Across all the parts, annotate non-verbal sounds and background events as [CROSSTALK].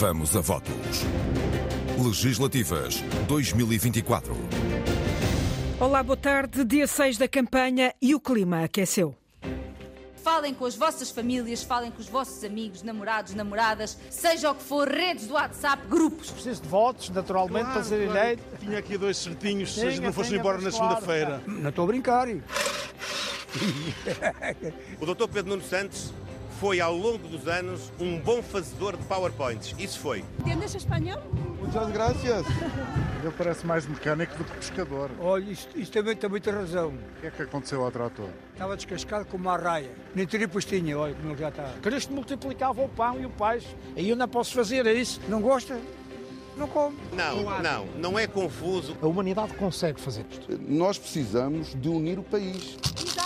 Vamos a votos. Legislativas 2024. Olá, boa tarde. Dia 6 da campanha e o clima aqueceu. Falem com as vossas famílias, falem com os vossos amigos, namorados, namoradas, seja o que for, redes do WhatsApp, grupos. Preciso de votos, naturalmente, Claro, para ser claro. eleito. Tinha aqui dois certinhos, se não fossem embora na claro, segunda-feira. Não estou a brincar. O Dr. Pedro Nuno Santos foi, ao longo dos anos, um bom fazedor de PowerPoints. Isso foi. ¿Entiendes español? Muitas graças. Ele parece mais mecânico do que pescador. Olha, isto, isto também tem muita razão. O que é que aconteceu ao trator? Estava descascado como uma arraia. Nem teria postinha, olha como ele já está. Cristo multiplicava o pão e o peixe. Aí eu não posso fazer isso. Não gosta? Não come. Não, não, não é confuso. A humanidade consegue fazer isto. Nós precisamos de unir o país.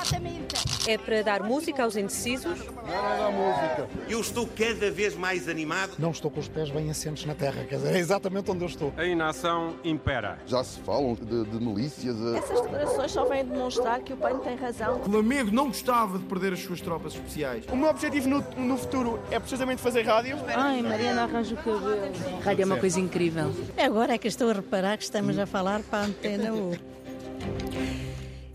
Exatamente. É para dar música aos indecisos? Não é música. Eu estou cada vez mais animado. Não estou com os pés bem assentes na terra, quer dizer, é exatamente onde eu estou. A inação impera. Já se falam de, de milícias. eh, Essas declarações só vêm demonstrar que o PAN tem razão. O Lamego não gostava de perder as suas tropas especiais. O meu objetivo no, no futuro é precisamente fazer rádio. Ai, Mariana arranja o cabelo. Rádio é uma coisa incrível. Agora é que estou a reparar que estamos a falar para a antena 1.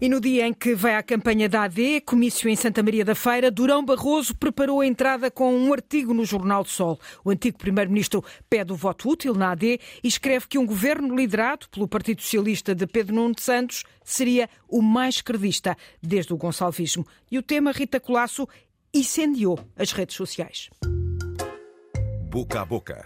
E no dia em que vai à campanha da AD, comício em Santa Maria da Feira, Durão Barroso preparou a entrada com um artigo no Jornal do Sol. O antigo primeiro-ministro pede o voto útil na AD e escreve que um governo liderado pelo Partido Socialista de Pedro Nuno Santos seria o mais credista desde o Gonçalvismo. E o tema Rita Colasso incendiou as redes sociais. Boca a boca.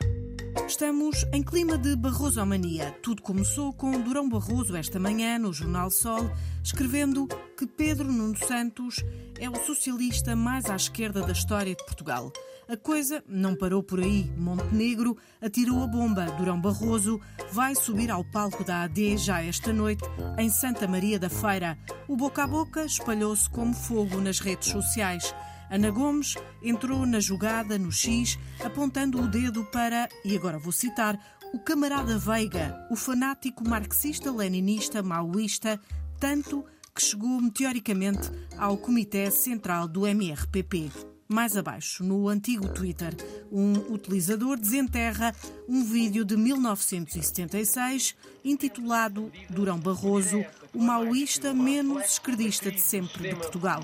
Estamos em clima de Barrosomania. Tudo começou com Durão Barroso esta manhã no Jornal Sol, escrevendo que Pedro Nuno Santos é o socialista mais à esquerda da história de Portugal. A coisa não parou por aí. Montenegro atirou a bomba. Durão Barroso vai subir ao palco da AD já esta noite em Santa Maria da Feira. O boca a boca espalhou-se como fogo nas redes sociais. Ana Gomes entrou na jogada no X, apontando o dedo para, e agora vou citar, o camarada Veiga, o fanático marxista-leninista maoísta, tanto que chegou meteoricamente ao Comitê Central do MRPP. Mais abaixo, no antigo Twitter, um utilizador desenterra um vídeo de 1976 intitulado Durão Barroso, o maoísta menos esquerdista de sempre de Portugal.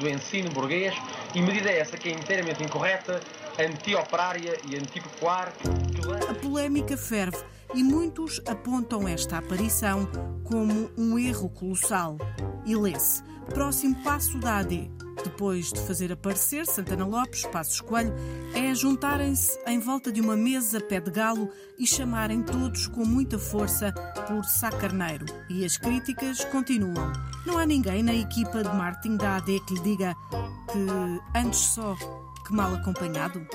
Do ensino burguês e medida essa que é inteiramente incorreta, anti-operária e anti-popular. A polémica ferve e muitos apontam esta aparição como um erro colossal. E lê-se: próximo passo da AD. Depois de fazer aparecer Santana Lopes, Passos Coelho, é juntarem-se em volta de uma mesa pé de galo e chamarem todos com muita força por Sá Carneiro. E as críticas continuam. Não há ninguém na equipa de marketing da AD que lhe diga que antes só que mal acompanhado.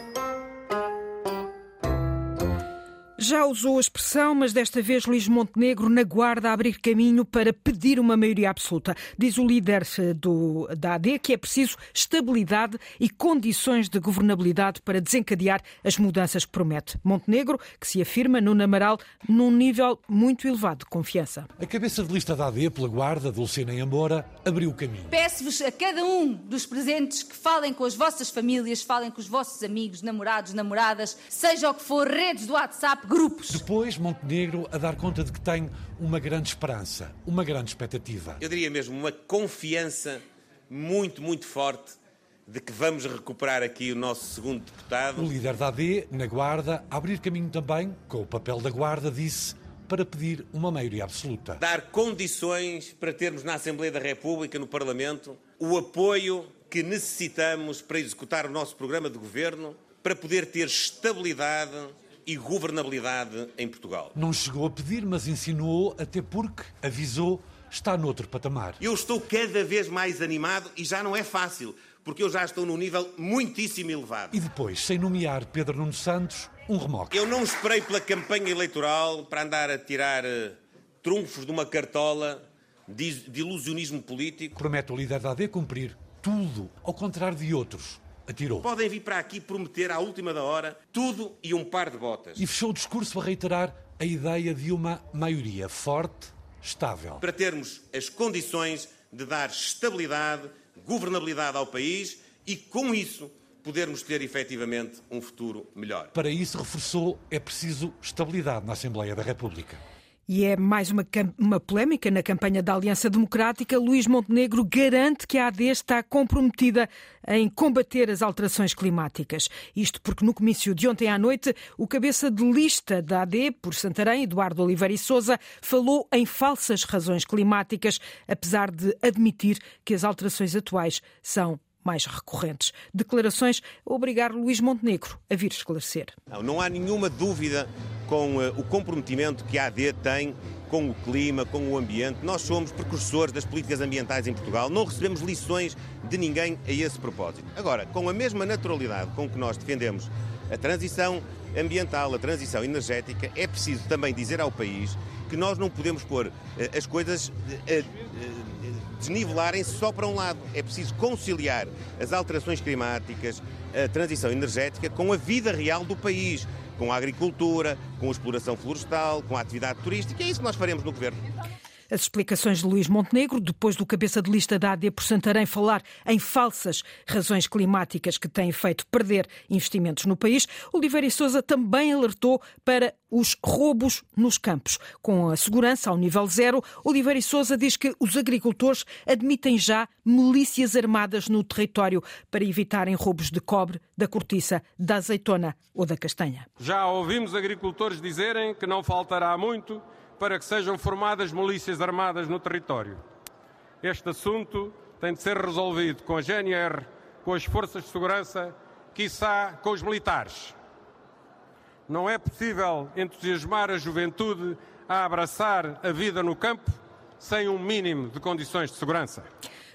Já usou a expressão, mas desta vez Luís Montenegro na guarda a abrir caminho para pedir uma maioria absoluta. Diz o líder eh, do, da AD que é preciso estabilidade e condições de governabilidade para desencadear as mudanças que promete. Montenegro, que se afirma no Namaral num nível muito elevado de confiança. A cabeça de lista da AD pela guarda de Lucena Embora abriu o caminho. Peço-vos a cada um dos presentes que falem com as vossas famílias, falem com os vossos amigos, namorados, namoradas, seja o que for, redes do WhatsApp, grupos. Depois, Montenegro a dar conta de que tem uma grande esperança, uma grande expectativa. Eu diria mesmo uma confiança muito, muito forte de que vamos recuperar aqui o nosso segundo deputado. O líder da AD, na guarda, a abrir caminho também, com o papel da guarda, disse para pedir uma maioria absoluta. Dar condições para termos na Assembleia da República, no Parlamento, o apoio que necessitamos para executar o nosso programa de governo, para poder ter estabilidade e governabilidade em Portugal. Não chegou a pedir, mas insinuou, até porque avisou, está noutro patamar. Eu estou cada vez mais animado e já não é fácil, porque eu já estou num nível muitíssimo elevado. E depois, sem nomear Pedro Nuno Santos, um remoque. Eu não esperei pela campanha eleitoral para andar a tirar uh, trunfos de uma cartola de, de ilusionismo político. Promete o líder da AD cumprir tudo, ao contrário de outros. Atirou. Podem vir para aqui prometer à última da hora tudo e um par de botas. E fechou o discurso a reiterar a ideia de uma maioria forte, estável. Para termos as condições de dar estabilidade, governabilidade ao país e, com isso, podermos ter efetivamente um futuro melhor. Para isso, reforçou, é preciso estabilidade na Assembleia da República. E é mais uma, uma polémica na campanha da Aliança Democrática. Luís Montenegro garante que a AD está comprometida em combater as alterações climáticas. Isto porque no comício de ontem à noite, o cabeça de lista da AD por Santarém, Eduardo Oliveira e Souza, falou em falsas razões climáticas, apesar de admitir que as alterações atuais são mais recorrentes. Declarações a obrigar Luís Montenegro a vir esclarecer. Não, não há nenhuma dúvida com uh, o comprometimento que a AD tem com o clima, com o ambiente. Nós somos precursores das políticas ambientais em Portugal, não recebemos lições de ninguém a esse propósito. Agora, com a mesma naturalidade com que nós defendemos a transição ambiental, a transição energética, é preciso também dizer ao país que nós não podemos pôr uh, as coisas. Uh, desnivelarem-se só para um lado. É preciso conciliar as alterações climáticas, a transição energética com a vida real do país, com a agricultura, com a exploração florestal, com a atividade turística. É isso que nós faremos no governo. As explicações de Luís Montenegro, depois do cabeça de lista da AD por Santarém falar em falsas razões climáticas que têm feito perder investimentos no país, Oliveira e Sousa também alertou para os roubos nos campos. Com a segurança ao nível zero, Oliveira e Sousa diz que os agricultores admitem já milícias armadas no território para evitarem roubos de cobre, da cortiça, da azeitona ou da castanha. Já ouvimos agricultores dizerem que não faltará muito para que sejam formadas milícias armadas no território. Este assunto tem de ser resolvido com a GNR, com as forças de segurança, quiçá com os militares. Não é possível entusiasmar a juventude a abraçar a vida no campo sem um mínimo de condições de segurança.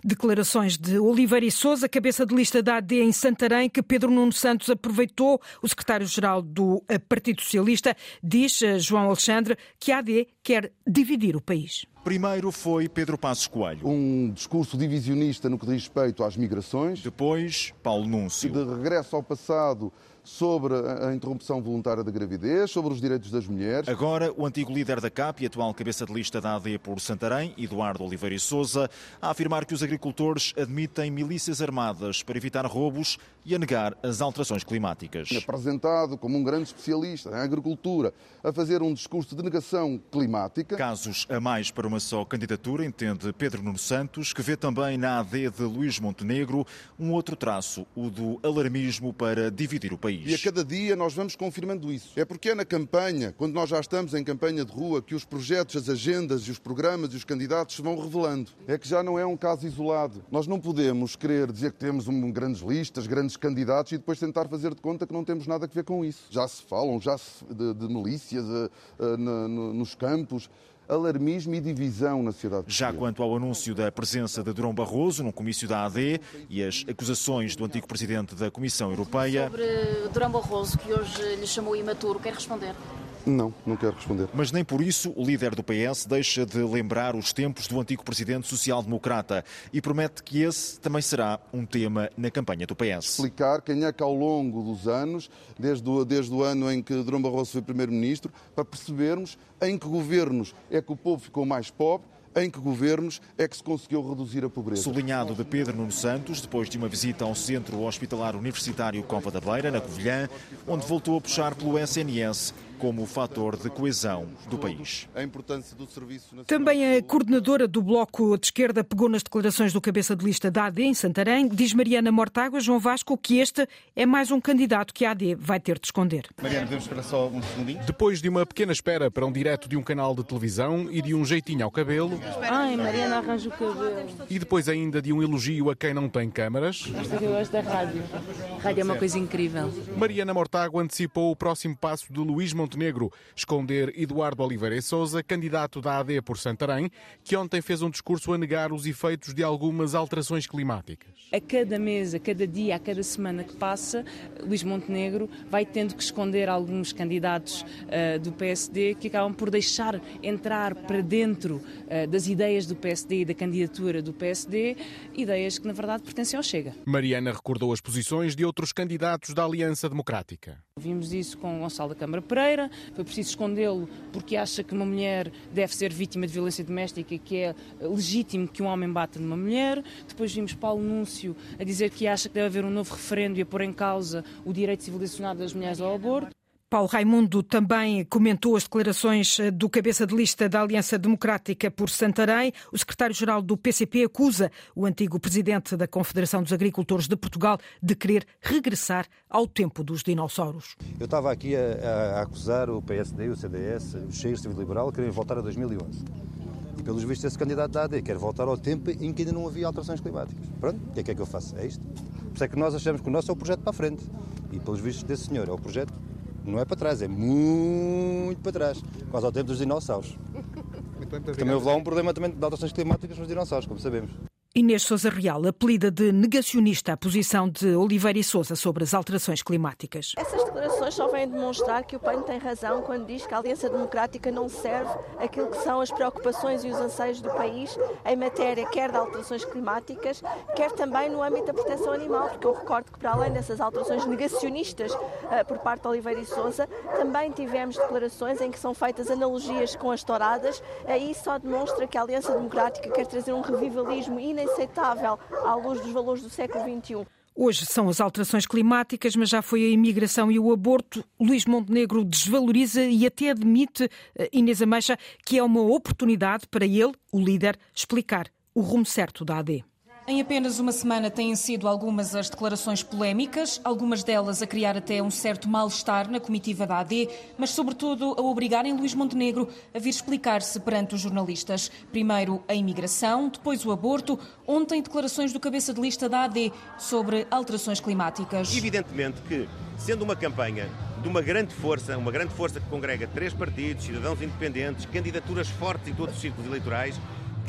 Declarações de Oliveira e Souza, cabeça de lista da AD em Santarém, que Pedro Nuno Santos aproveitou. O secretário-geral do eh, Partido Socialista diz, eh, João Alexandre, que a AD quer dividir o país. Primeiro foi Pedro Passos Coelho. Um discurso divisionista no que diz respeito às migrações. Depois, Paulo Núncio. De regresso ao passado sobre a interrupção voluntária da gravidez, sobre os direitos das mulheres. Agora, o antigo líder da CAP e atual cabeça de lista da AD por Santarém, Eduardo Oliveira e Souza, a afirmar que os agricultores admitem milícias armadas para evitar roubos e a negar as alterações climáticas. Apresentado como um grande especialista em agricultura, a fazer um discurso de negação climática. Casos a mais para uma só candidatura, entende Pedro Nuno Santos, que vê também na AD de Luís Montenegro um outro traço, o do alarmismo para dividir o país país. E a cada dia nós vamos confirmando isso. É porque é na campanha, quando nós já estamos em campanha de rua, que os projetos, as agendas e os programas e os candidatos se vão revelando. É que já não é um caso isolado. Nós não podemos querer dizer que temos um, grandes listas, grandes candidatos e depois tentar fazer de conta que não temos nada a ver com isso. Já se falam já se, de, de milícias uh, uh, no, nos campos alarmismo e divisão na sociedade. Já quanto ao anúncio da presença de Durão Barroso num comício da AD e as acusações do antigo presidente da Comissão Europeia. Sobre Durão Barroso, que hoje lhe chamou imaturo, quer responder? Não, não quero responder. Mas nem por isso o líder do PS deixa de lembrar os tempos do antigo presidente social-democrata e promete que esse também será um tema na campanha do PS. Explicar quem é que ao longo dos anos, desde o, desde o ano em que Durão Barroso foi primeiro-ministro, para percebermos em que governos é que o povo ficou mais pobre em que governos é que se conseguiu reduzir a pobreza. Sublinhado de Pedro Nuno Santos, depois de uma visita ao Centro Hospitalar Universitário Cova da Beira, na Covilhã, onde voltou a puxar pelo SNS como fator de coesão do país. Também a coordenadora do Bloco de Esquerda pegou nas declarações do cabeça de lista da AD em Santarém. Diz Mariana Mortágua, João Vasco, que este é mais um candidato que a AD vai ter de esconder. Mariana, podemos esperar só um segundinho? Depois de uma pequena espera para um direto de um canal de televisão e de um jeitinho ao cabelo... Ai, Mariana arranja o cabelo. E depois ainda de um elogio a quem não tem câmaras... Gosto que eu gosto da rádio. Rádio é uma coisa incrível. Mariana Mortágua antecipou o próximo passo de Luís Montenegro Montenegro esconder Eduardo Oliveira e Souza, candidato da AD por Santarém, que ontem fez um discurso a negar os efeitos de algumas alterações climáticas. A cada mês, a cada dia, a cada semana que passa, Luís Montenegro vai tendo que esconder alguns candidatos uh, do PSD que acabam por deixar entrar para dentro uh, das ideias do PSD e da candidatura do PSD, ideias que na verdade pertencem ao Chega. Mariana recordou as posições de outros candidatos da Aliança Democrática. Vimos isso com Gonçalo da Câmara Pereira, foi preciso escondê-lo porque acha que uma mulher deve ser vítima de violência doméstica que é legítimo que um homem bata numa mulher. Depois vimos Paulo Núncio a dizer que acha que deve haver um novo referendo e a pôr em causa o direito civilizacionado das mulheres ao aborto. Paulo Raimundo também comentou as declarações eh, do cabeça de lista da Aliança Democrática por Santarém. O secretário-geral do PCP acusa o antigo presidente da Confederação dos Agricultores de Portugal de querer regressar ao tempo dos dinossauros. Eu estava aqui a, a acusar o PSD, o CDS, o Cheiro Civil Liberal, querem voltar a 2011. E pelos vistos esse candidato da AD quer voltar ao tempo em que ainda não havia alterações climáticas. Pronto, o que é que é que eu faço? É isto. Por isso é que nós achamos que o nosso é o projeto para a frente. E pelos vistos desse senhor é o projeto não é para trás, é muito para trás, quase ao tempo dos dinossauros. Também houve lá um problema também de alterações climáticas nos dinossauros, como sabemos. Inês Souza Real apelida de negacionista a posição de Oliveira e Souza sobre as alterações climáticas. Essas declarações só vêm demonstrar que o PAN tem razão quando diz que a Aliança Democrática não serve aquilo que são as preocupações e os anseios do país em matéria quer de alterações climáticas, quer também no âmbito da proteção animal, porque eu recordo que para além dessas alterações negacionistas uh, por parte de Oliveira e Souza, também tivemos declarações em que são feitas analogias com as touradas, aí só demonstra que a Aliança Democrática quer trazer um revivalismo inaceitável à luz dos valores do século XXI. Hoje são as alterações climáticas, mas já foi a imigração e o aborto. Luís Montenegro desvaloriza e até admite, eh, Inês Ameixa, que é uma oportunidade para ele, o líder, explicar o rumo certo da AD. Em apenas uma semana têm sido algumas as declarações polémicas, algumas delas a criar até um certo mal-estar na comitiva da AD, mas sobretudo a obrigarem Luís Montenegro a vir explicar-se perante os jornalistas. Primeiro a imigração, depois o aborto, ontem declarações do cabeça de lista da AD sobre alterações climáticas. Evidentemente que, sendo uma campanha de uma grande força, uma grande força que congrega três partidos, cidadãos independentes, candidaturas fortes em todos os círculos eleitorais,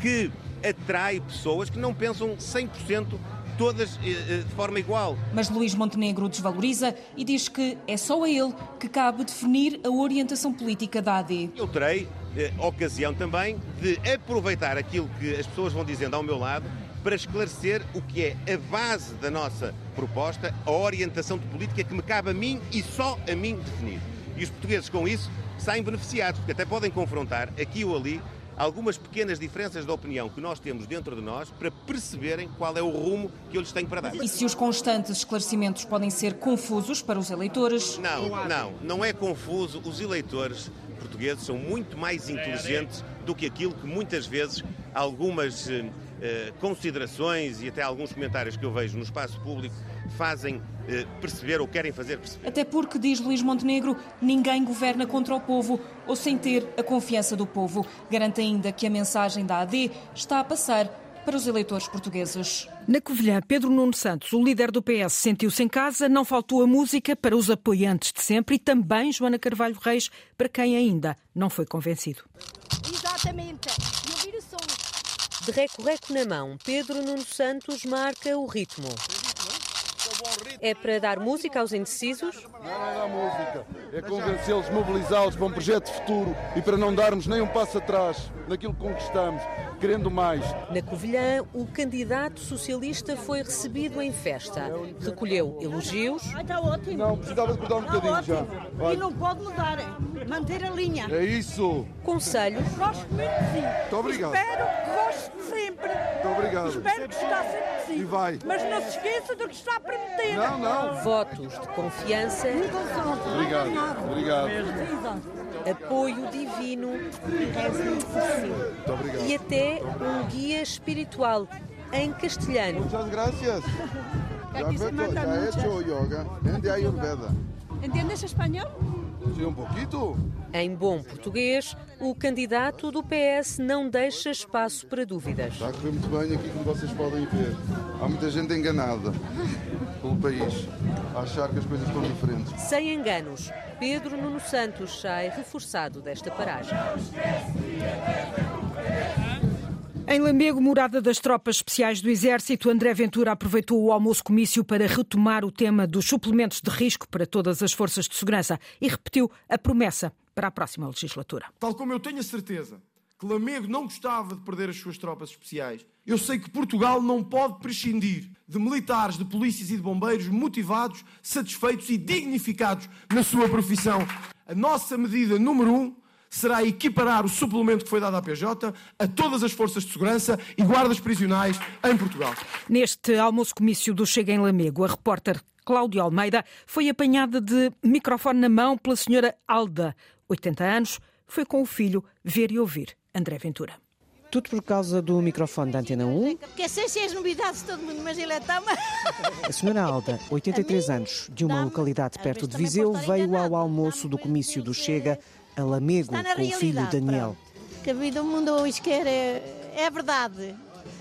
que atrai pessoas que não pensam 100% todas eh, eh, de forma igual. Mas Luís Montenegro desvaloriza e diz que é só a ele que cabe definir a orientação política da AD. Eu terei eh, ocasião também de aproveitar aquilo que as pessoas vão dizendo ao meu lado para esclarecer o que é a base da nossa proposta, a orientação de política que me cabe a mim e só a mim definir. E os portugueses com isso saem beneficiados, porque até podem confrontar aqui ou ali algumas pequenas diferenças de opinião que nós temos dentro de nós para perceberem qual é o rumo que eu lhes tenho para dar. E se os constantes esclarecimentos podem ser confusos para os eleitores? Não, não, não é confuso. Os eleitores portugueses são muito mais inteligentes do que aquilo que muitas vezes algumas eh, considerações e até alguns comentários que eu vejo no espaço público fazem eh, perceber ou querem fazer perceber. Até porque, diz Luís Montenegro, ninguém governa contra o povo ou sem ter a confiança do povo. Garante ainda que a mensagem da AD está a passar para os eleitores portugueses. Na Covilhã, Pedro Nuno Santos, o líder do PS, sentiu-se em casa, não faltou a música para os apoiantes de sempre e também Joana Carvalho Reis, para quem ainda não foi convencido. Exatamente. E ouvir o som. De reco-reco na mão, Pedro Nuno Santos marca o ritmo. É para dar música aos indecisos? Não, não dá música. É convencê-los, mobilizá-los para um projeto futuro e para não darmos nem um passo atrás naquilo que conquistamos, querendo mais. Na Covilhã, o candidato socialista foi recebido em festa. Recolheu elogios. Ai, está ótimo. Não, precisava de mudar um bocadinho já. Vai. E não pode mudar, manter a linha. É isso. Conselhos. Gosto muito de si. Muito obrigado. Espero que goste sempre. Muito obrigado. Espero que está sempre. E vai. Mas não se esqueça do que está prometido. Não, não. Votos de confiança. Obrigado. Obrigado. Apoio divino. Muito obrigado. E até um guia espiritual em castelhano. Muchas gracias. [LAUGHS] Já hecho yoga en Ayurveda. ¿Entiendes español? Sí, un poquito. Em bom português, o candidato do PS não deixa espaço para dúvidas. Está a correr muito bem aqui, como vocês podem ver. Há muita gente enganada [LAUGHS] pelo país, a achar que as coisas estão diferentes. Sem enganos, Pedro Nuno Santos sai reforçado desta paragem. Em Lamego, morada das tropas especiais do Exército, André Ventura aproveitou o almoço-comício para retomar o tema dos suplementos de risco para todas as forças de segurança e repetiu a promessa para a próxima legislatura. Tal como eu tenho a certeza que Lamego não gostava de perder as suas tropas especiais. Eu sei que Portugal não pode prescindir de militares, de polícias e de bombeiros motivados, satisfeitos e dignificados na sua profissão. A nossa medida número um será equiparar o suplemento que foi dado à PJ a todas as forças de segurança e guardas prisionais em Portugal. Neste almoço-comício do Chega em Lamego, a repórter Cláudia Almeida foi apanhada de microfone na mão pela senhora Alda, 80 anos, foi com o filho ver e ouvir André Ventura. Tudo por causa do microfone da Antena 1. Quer ser se as novidades de todo mundo, mas ele é tão... A senhora Alda, 83 anos, de uma localidade perto de Viseu, veio ao almoço do comício do Chega a Lamego com o filho Daniel. Que a vida, o mundo hoje quer é, é verdade.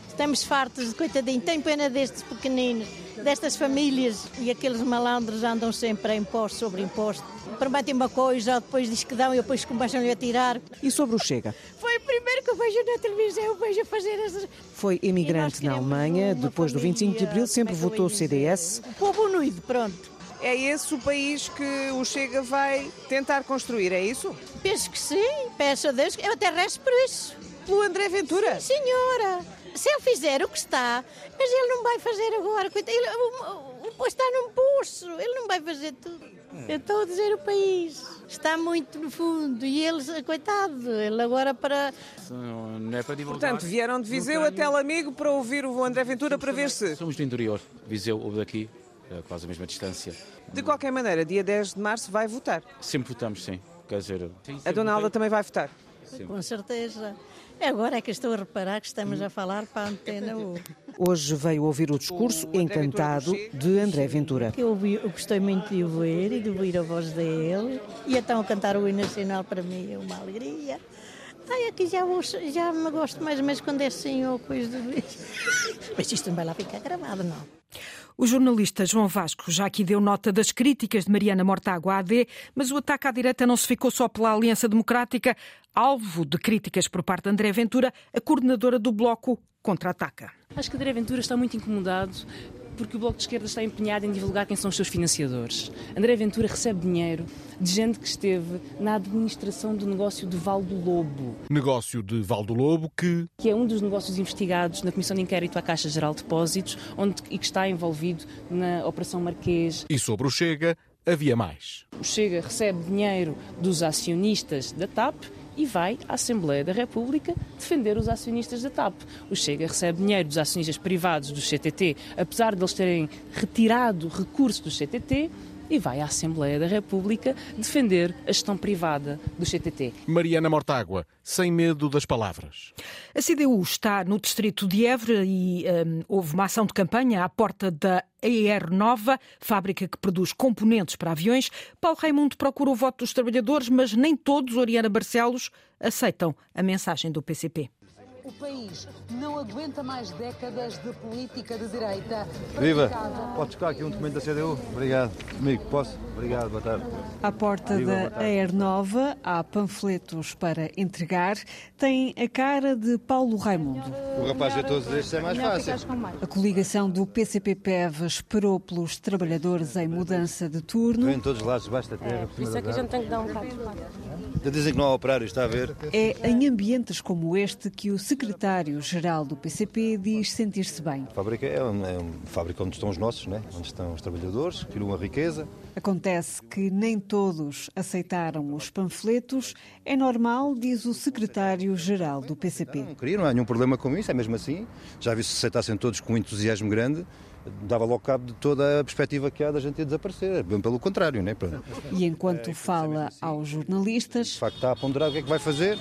Estamos fartos de coitadinho, tem pena destes pequeninos, destas famílias e aqueles malandros andam sempre a imposto sobre imposto. Prometem uma coisa, depois diz que dão e depois começam a tirar. E sobre o Chega? Foi o primeiro que eu vejo na televisão, eu vejo a fazer essas... Foi imigrante na Alemanha, depois do 25 de Abril sempre votou CDS. O povo unido, pronto. É esse o país que o Chega vai tentar construir, é isso? Penso que sim, peço a Deus, eu até resto por isso. Pelo André Ventura? Sim, senhora. Se ele fizer o que está, mas ele não vai fazer agora. Ele, o, o está num poço, ele não vai fazer tudo. Eu estou a dizer o país. Está muito no fundo e ele, coitado, ele agora para. Não é para divulgar. Portanto, vieram de Viseu até Amigo para ouvir o André Ventura para ver se. Somos do interior, Viseu ou daqui, quase a mesma distância. De qualquer maneira, dia 10 de março vai votar. Sempre votamos, sim. Quer dizer, a Dona Alda também vai votar. Sim. Com certeza. Agora é que estou a reparar que estamos a falar para a antena U. Hoje veio ouvir o discurso o encantado de André Ventura. Eu, ouvi, eu gostei muito de ouvir e de ouvir a voz dele. E então cantar o hino nacional para mim é uma alegria. Ai, aqui já, vou, já me gosto mais, mas quando é assim ou coisa do [LAUGHS] Mas isto não vai lá ficar gravado, não. O jornalista João Vasco já aqui deu nota das críticas de Mariana Mortágua AD, mas o ataque à direita não se ficou só pela Aliança Democrática. Alvo de críticas por parte de André Ventura, a coordenadora do Bloco contra-ataca. Acho que André Ventura está muito incomodado porque o Bloco de Esquerda está empenhado em divulgar quem são os seus financiadores. André Ventura recebe dinheiro de gente que esteve na administração do negócio de Val do Lobo. Negócio de Val do Lobo que... Que é um dos negócios investigados na Comissão de Inquérito à Caixa Geral de Depósitos onde, e que está envolvido na Operação Marquês. E sobre o Chega, havia mais. O Chega recebe dinheiro dos acionistas da TAP e vai à Assembleia da República defender os acionistas da TAP. O Chega recebe dinheiro dos acionistas privados do CTT, apesar de eles terem retirado recurso do CTT, e vai à Assembleia da República defender a gestão privada do CTT. Mariana Mortágua, sem medo das palavras. A CDU está no distrito de Évora e um, houve uma ação de campanha à porta da AR Nova, fábrica que produz componentes para aviões. Paulo Raimundo procura o voto dos trabalhadores, mas nem todos, Oriana Barcelos, aceitam a mensagem do PCP. O país não aguenta mais décadas de política de direita. Viva! Pode tocar aqui um documento da CDU? Obrigado. Comigo, posso? Obrigado, boa tarde. À porta Viva, da AR Nova há panfletos para entregar. Tem a cara de Paulo Raimundo. O rapaz de todos estes é mais fácil. A coligação do PCP-PEV esperou pelos trabalhadores em mudança de turno. Vêm todos lados debaixo da terra. É, isso é que a gente tem que dar um rato. Dizem que não há operário, está a ver? É em ambientes como este que o secretário-geral do PCP diz sentir-se bem. A fábrica é, um, é uma fábrica onde estão os nossos, né? onde estão os trabalhadores, que criam a riqueza. Acontece que nem todos aceitaram os panfletos. É normal, diz o secretário-geral do PCP. Não, queria, não há nenhum problema com isso, é mesmo assim. Já vi se aceitassem todos com entusiasmo grande dava logo cabo de toda a perspectiva que há da gente desaparecer, bem pelo contrário, né? E enquanto fala aos jornalistas. De facto, está a ponderar o que é que vai fazer.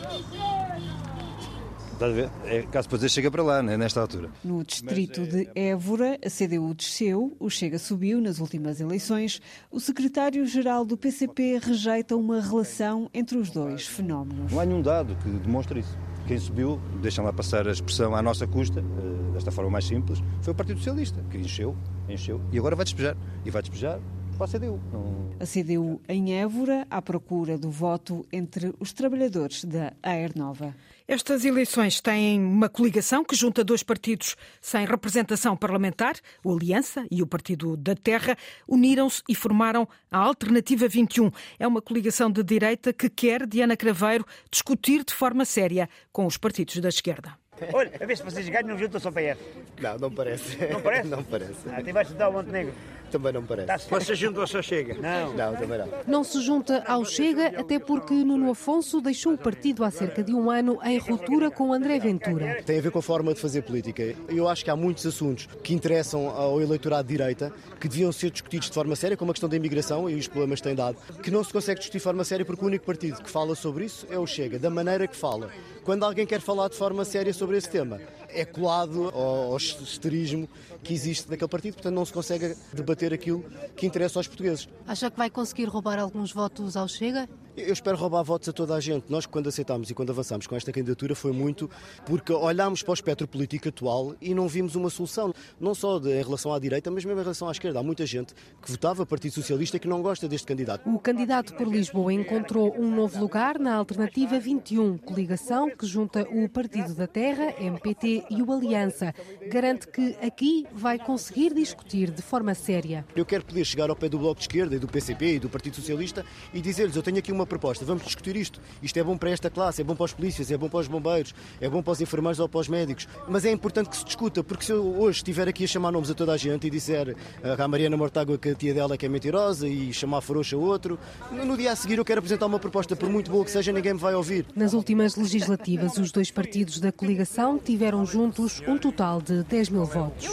Estás a ver? É, caso para dizer, chega para lá, né, nesta altura. No distrito de Évora, a CDU desceu, o Chega subiu nas últimas eleições. O secretário-geral do PCP rejeita uma relação entre os dois fenómenos. Não há nenhum dado que demonstre isso. Quem subiu, deixam lá passar a expressão à nossa custa, eh, desta forma mais simples, foi o Partido Socialista, que encheu, encheu, e agora vai despejar. E vai despejar para a CDU. Não... A CDU em Évora à procura do voto entre os trabalhadores da AER Nova. Estas eleições têm uma coligação que junta dois partidos sem representação parlamentar, o Aliança e o Partido da Terra, uniram-se e formaram a Alternativa 21. É uma coligação de direita que quer, Diana Craveiro, discutir de forma séria com os partidos da esquerda. Olha, a ver se vocês ganham junto ao seu PF. Não, não parece. Não parece? [LAUGHS] não parece. Ah, tem vais estudar o Montenegro. Também não parece. Você junto ao seu Chega? Não. Não, também não. Não se junta ao Chega, até porque Nuno Afonso deixou o partido há cerca de um ano em ruptura com André Ventura. Tem a ver com a forma de fazer política. Eu acho que há muitos assuntos que interessam ao eleitorado de direita que deviam ser discutidos de forma séria, como a questão da imigração e os problemas que têm dado, que não se consegue discutir de forma séria porque o único partido que fala sobre isso é o Chega, da maneira que fala. Quando alguém quer falar de forma séria sobre esse tema, é colado ao esterismo que existe naquele partido, portanto não se consegue debater aquilo que interessa aos portugueses. Acha que vai conseguir roubar alguns votos ao Chega? Eu espero roubar votos a toda a gente. Nós, quando aceitámos e quando avançámos com esta candidatura, foi muito porque olhámos para o espectro político atual e não vimos uma solução, não só de, em relação à direita, mas mesmo em relação à esquerda. Há muita gente que votava Partido Socialista que não gosta deste candidato. O candidato por Lisboa encontrou um novo lugar na Alternativa 21, coligação que junta o Partido da Terra, MPT e o Aliança. Garante que aqui vai conseguir discutir de forma séria. Eu quero poder chegar ao pé do Bloco de Esquerda e do PCP e do Partido Socialista e dizer-lhes: eu tenho aqui uma proposta, vamos discutir isto. Isto é bom para esta classe, é bom para os polícias, é bom para os bombeiros, é bom para os enfermeiros ou para os médicos. Mas é importante que se discuta, porque se eu hoje estiver aqui a chamar nomes a toda a gente e disser a Mariana Mortágua que a tia dela é que é mentirosa e chamar Frouxa outro, no dia a seguir eu quero apresentar uma proposta, por muito boa que seja, ninguém me vai ouvir. Nas últimas legislativas, os dois partidos da coligação tiveram juntos um total de 10 mil votos.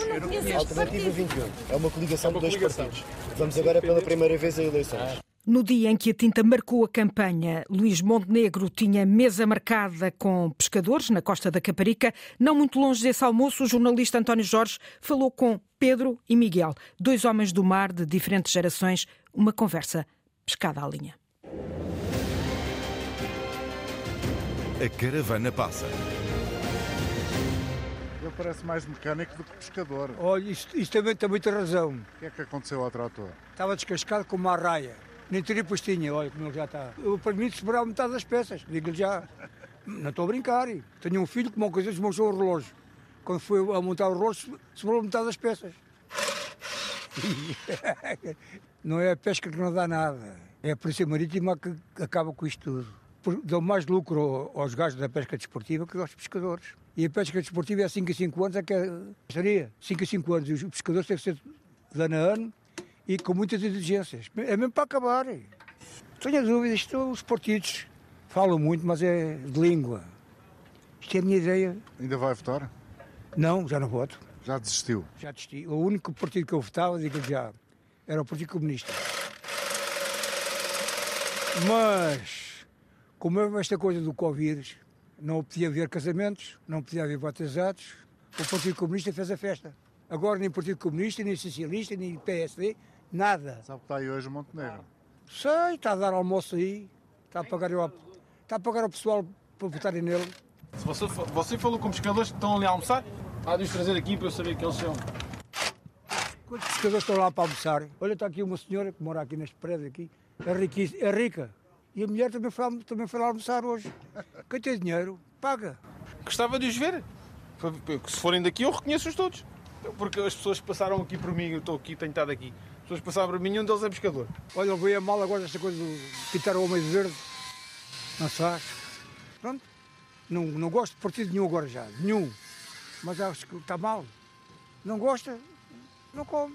Alternativa 21 é uma coligação de dois partidos. Vamos agora pela primeira vez a eleições. No dia em que a Tinta marcou a campanha, Luís Montenegro tinha mesa marcada com pescadores na costa da Caparica. Não muito longe desse almoço, o jornalista António Jorge falou com Pedro e Miguel, dois homens do mar de diferentes gerações, uma conversa pescada à linha. A caravana passa. Ele parece mais mecânico do que pescador. Olha, isto, isto também tem muita razão. O que é que aconteceu ao trator? Estava descascado com uma arraia. Nem tripos tinha, olha como ele já está. Eu permito sobrar metade das peças, digo-lhe já. Não estou a brincar. Tenho um filho que uma coisa desmanchou o relógio. Quando foi a montar o relógio, sobrou metade das peças. [LAUGHS] Não é a pesca que não dá nada. É a Polícia Marítima que acaba com isto tudo. Dão mais lucro aos gajos da pesca desportiva que aos pescadores. E a pesca desportiva é 5 a 5 anos, é que seria 5 a 5 anos. E os pescadores têm que ser de ano a ano e com muitas exigências. É mesmo para acabar. Tenho dúvidas, isto, os partidos falam muito, mas é de língua. Isto é a minha ideia. Ainda vai votar? Não, já não voto. Já desistiu? Já desisti. O único partido que eu votava, digo já, era o Partido Comunista. Mas, como é esta coisa do Covid, não podia haver casamentos, não podia haver batizados, o Partido Comunista fez a festa. Agora nem Partido Comunista, nem Socialista, nem PSD, nada. Sabe que está aí hoje o Montenegro? Sei, está a dar almoço aí, está a pagar, está a pagar o pessoal para votarem nele. Se você, você falou com pescadores que estão ali a almoçar, há de os trazer aqui para eu saber que eles são. Quantos pescadores estão lá para almoçar? Olha, está aqui uma senhora que mora aqui neste prédio aqui, é, riquíssima, é rica. E a mulher também foi, também foi lá almoçar hoje. Quem tem dinheiro, paga. Gostava de os ver. Se forem daqui, eu reconheço-os todos. Porque as pessoas passaram aqui por mim, eu estou aqui, tenho estado aqui. As pessoas passaram por mim um deles é pescador. Olha, eu veio a mal agora esta coisa de pintar o homem de verde. Não se faz. Pronto. Não, não gosto de partido nenhum agora já. Nenhum. Mas acho que está mal. Não gosta, não come.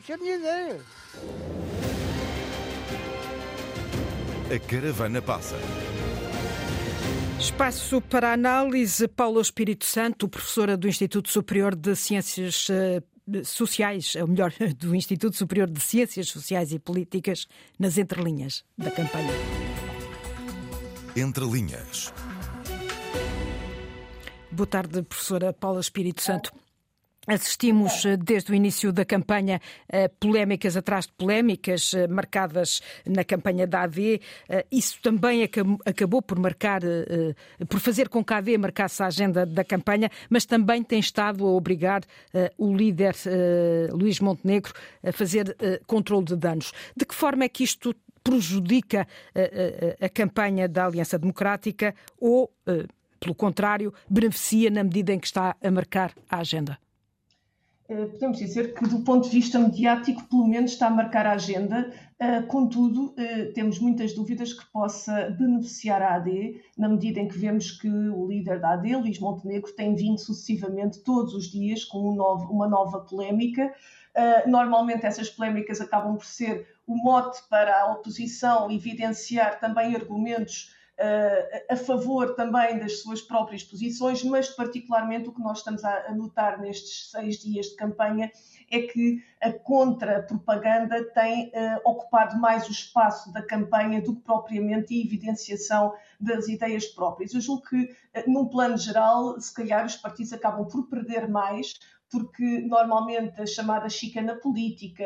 Isso é a minha ideia. A caravana passa. Espaço para análise, Paula Espírito Santo, professora do Instituto Superior de Ciências Sociais, ou melhor, [LAUGHS] do Instituto Superior de Ciências Sociais e Políticas, nas entrelinhas da campanha. Entre linhas. Boa tarde, professora Paula Espírito Santo. Assistimos eh, desde o início da campanha a polémicas atrás de polémicas, eh, marcadas na campanha da AD. Eh, isso também acabou por marcar, por fazer com que a AD marcasse a agenda da campanha, mas também tem estado a obrigar o líder Luís Montenegro a fazer controle de danos. De que forma é que isto prejudica a campanha da Aliança Democrática ou pelo contrário, beneficia na medida em que está a marcar a agenda? Eh, podemos dizer que, do ponto de vista mediático, pelo menos está a marcar a agenda. Eh, contudo, eh, temos muitas dúvidas que possa beneficiar a AD, na medida em que vemos que o líder da AD, Luís Montenegro, tem vindo sucessivamente todos os dias com uma nova polémica. Normalmente essas polémicas acabam por ser o mote para a oposição evidenciar também argumentos a favor também das suas próprias posições, mas particularmente o que nós estamos a notar nestes seis dias de campanha é que a contra-propaganda tem uh, ocupado mais o espaço da campanha do que propriamente a evidenciação das ideias próprias. Eu julgo que, uh, num plano geral, se calhar os partidos acabam por perder mais porque normalmente a chamada chicana política,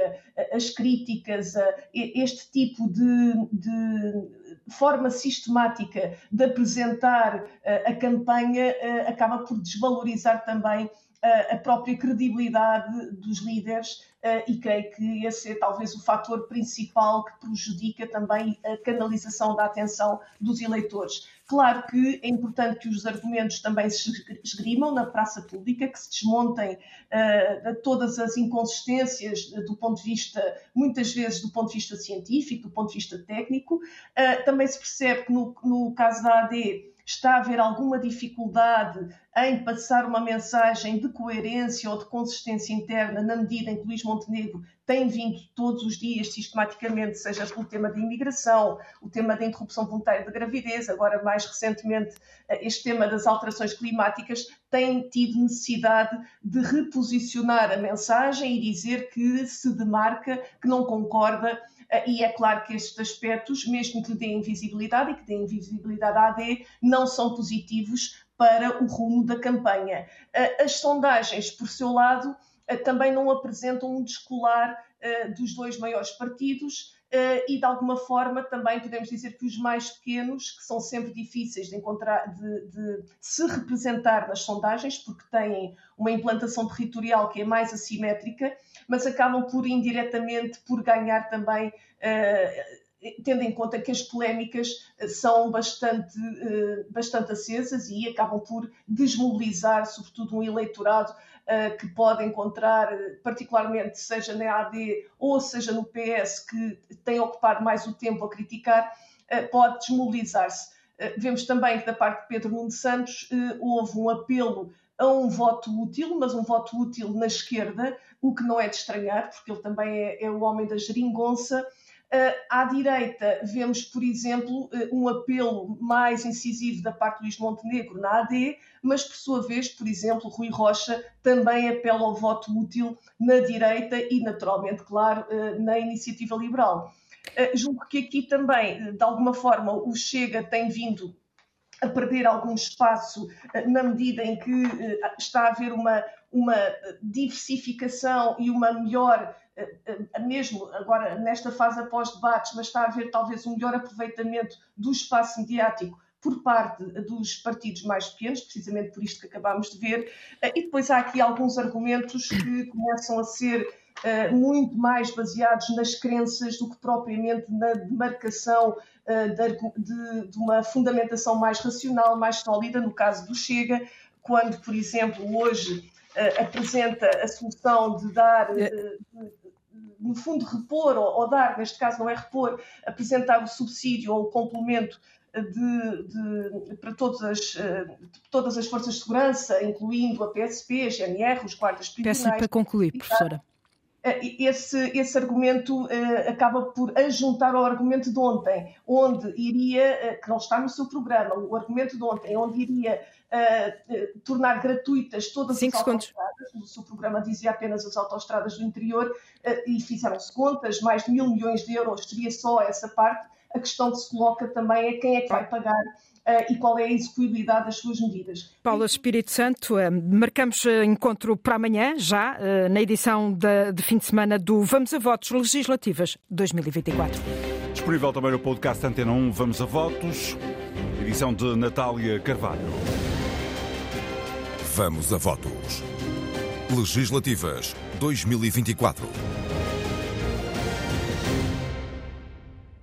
as críticas, este tipo de, de forma sistemática de apresentar a campanha acaba por desvalorizar também a própria credibilidade dos líderes e creio que esse é talvez o fator principal que prejudica também a canalização da atenção dos eleitores. Claro que é importante que os argumentos também se esgrimam na praça pública, que se desmontem uh, todas as inconsistências do ponto de vista, muitas vezes do ponto de vista científico, do ponto de vista técnico. Uh, também se percebe que no, no caso da AD está a haver alguma dificuldade em passar uma mensagem de coerência ou de consistência interna, na medida em que Luís Montenegro tem vindo todos os dias, sistematicamente, seja pelo tema da imigração, o tema da interrupção voluntária da gravidez, agora mais recentemente eh, este tema das alterações climáticas, tem tido necessidade de reposicionar a mensagem e dizer que se demarca, que não concorda e é claro que estes aspectos, mesmo que deem visibilidade e que deem visibilidade à AD, não são positivos para o rumo da campanha. Eh, as sondagens, por seu lado, eh, também não apresentam um descolar dos dois maiores partidos. E de alguma forma também podemos dizer que os mais pequenos, que são sempre difíceis de encontrar, de, de, se representar nas sondagens, porque têm uma implantação territorial que é mais assimétrica, mas acabam por indiretamente por ganhar também, uh, tendo em conta que as polémicas eh, são bastante, bastante acesas e acabam por desmobilizar, sobretudo, um eleitorado que pode encontrar, particularmente seja na AD ou seja no PS, que tem ocupado mais o tempo a criticar, pode desmobilizar-se. Vemos também que da parte de Pedro Nuno Santos houve um apelo a um voto útil, mas um voto útil na esquerda, o que não é de estranhar, porque ele também é, é o homem da geringonça. Uh, à direita, vemos, por exemplo, uh, um apelo mais incisivo da parte de Luís Montenegro na AD, mas, por sua vez, por exemplo, Rui Rocha também apela ao voto útil na direita e, naturalmente, claro, uh, na iniciativa liberal. julgo que aqui também, de alguma forma, o Chega tem vindo a perder algum espaço eh, na medida em que eh, está a haver uma, uma diversificação e uma melhor, eh, mesmo agora nesta fase após debates, mas está a haver talvez um melhor aproveitamento do espaço mediático por parte dos partidos mais pequenos, precisamente por isto que acabámos de ver, e depois há aqui alguns argumentos que começam a ser uh, muito mais baseados nas crenças do que propriamente na demarcação uh, de, de, uma fundamentação mais racional, mais sólida, no caso do Chega, quando, por exemplo, hoje uh, apresenta a solução de dar. No fundo, repor ou, ou, dar, neste caso não é repor, apresentar o subsídio ou o complemento de, de, para todas as, todas as forças de segurança, incluindo a PSP, a GNR, os guardas prisionais. Peço para concluir, professora. Eh, esse, esse argumento acaba por ajuntar ao argumento de ontem, onde iria, que não está no seu programa, o argumento de ontem, onde iria uh, tornar gratuitas todas Cinco as segundos. autostradas, no seu programa dizia apenas as autostradas do interior, e fizeram-se contas, mais de mil milhões de euros seria só essa parte. A questão que se coloca também é quem é que vai pagar uh, e qual é a execuibilidade das suas medidas. Paula Espírito Santo, uh, marcamos encontro para amanhã, já, uh, na edição de, de fim de semana do Vamos a Votos Legislativas 2024. Disponível também no podcast Antena 1 Vamos a Votos, edição de Natália Carvalho. Vamos a Votos. Legislativas 2024.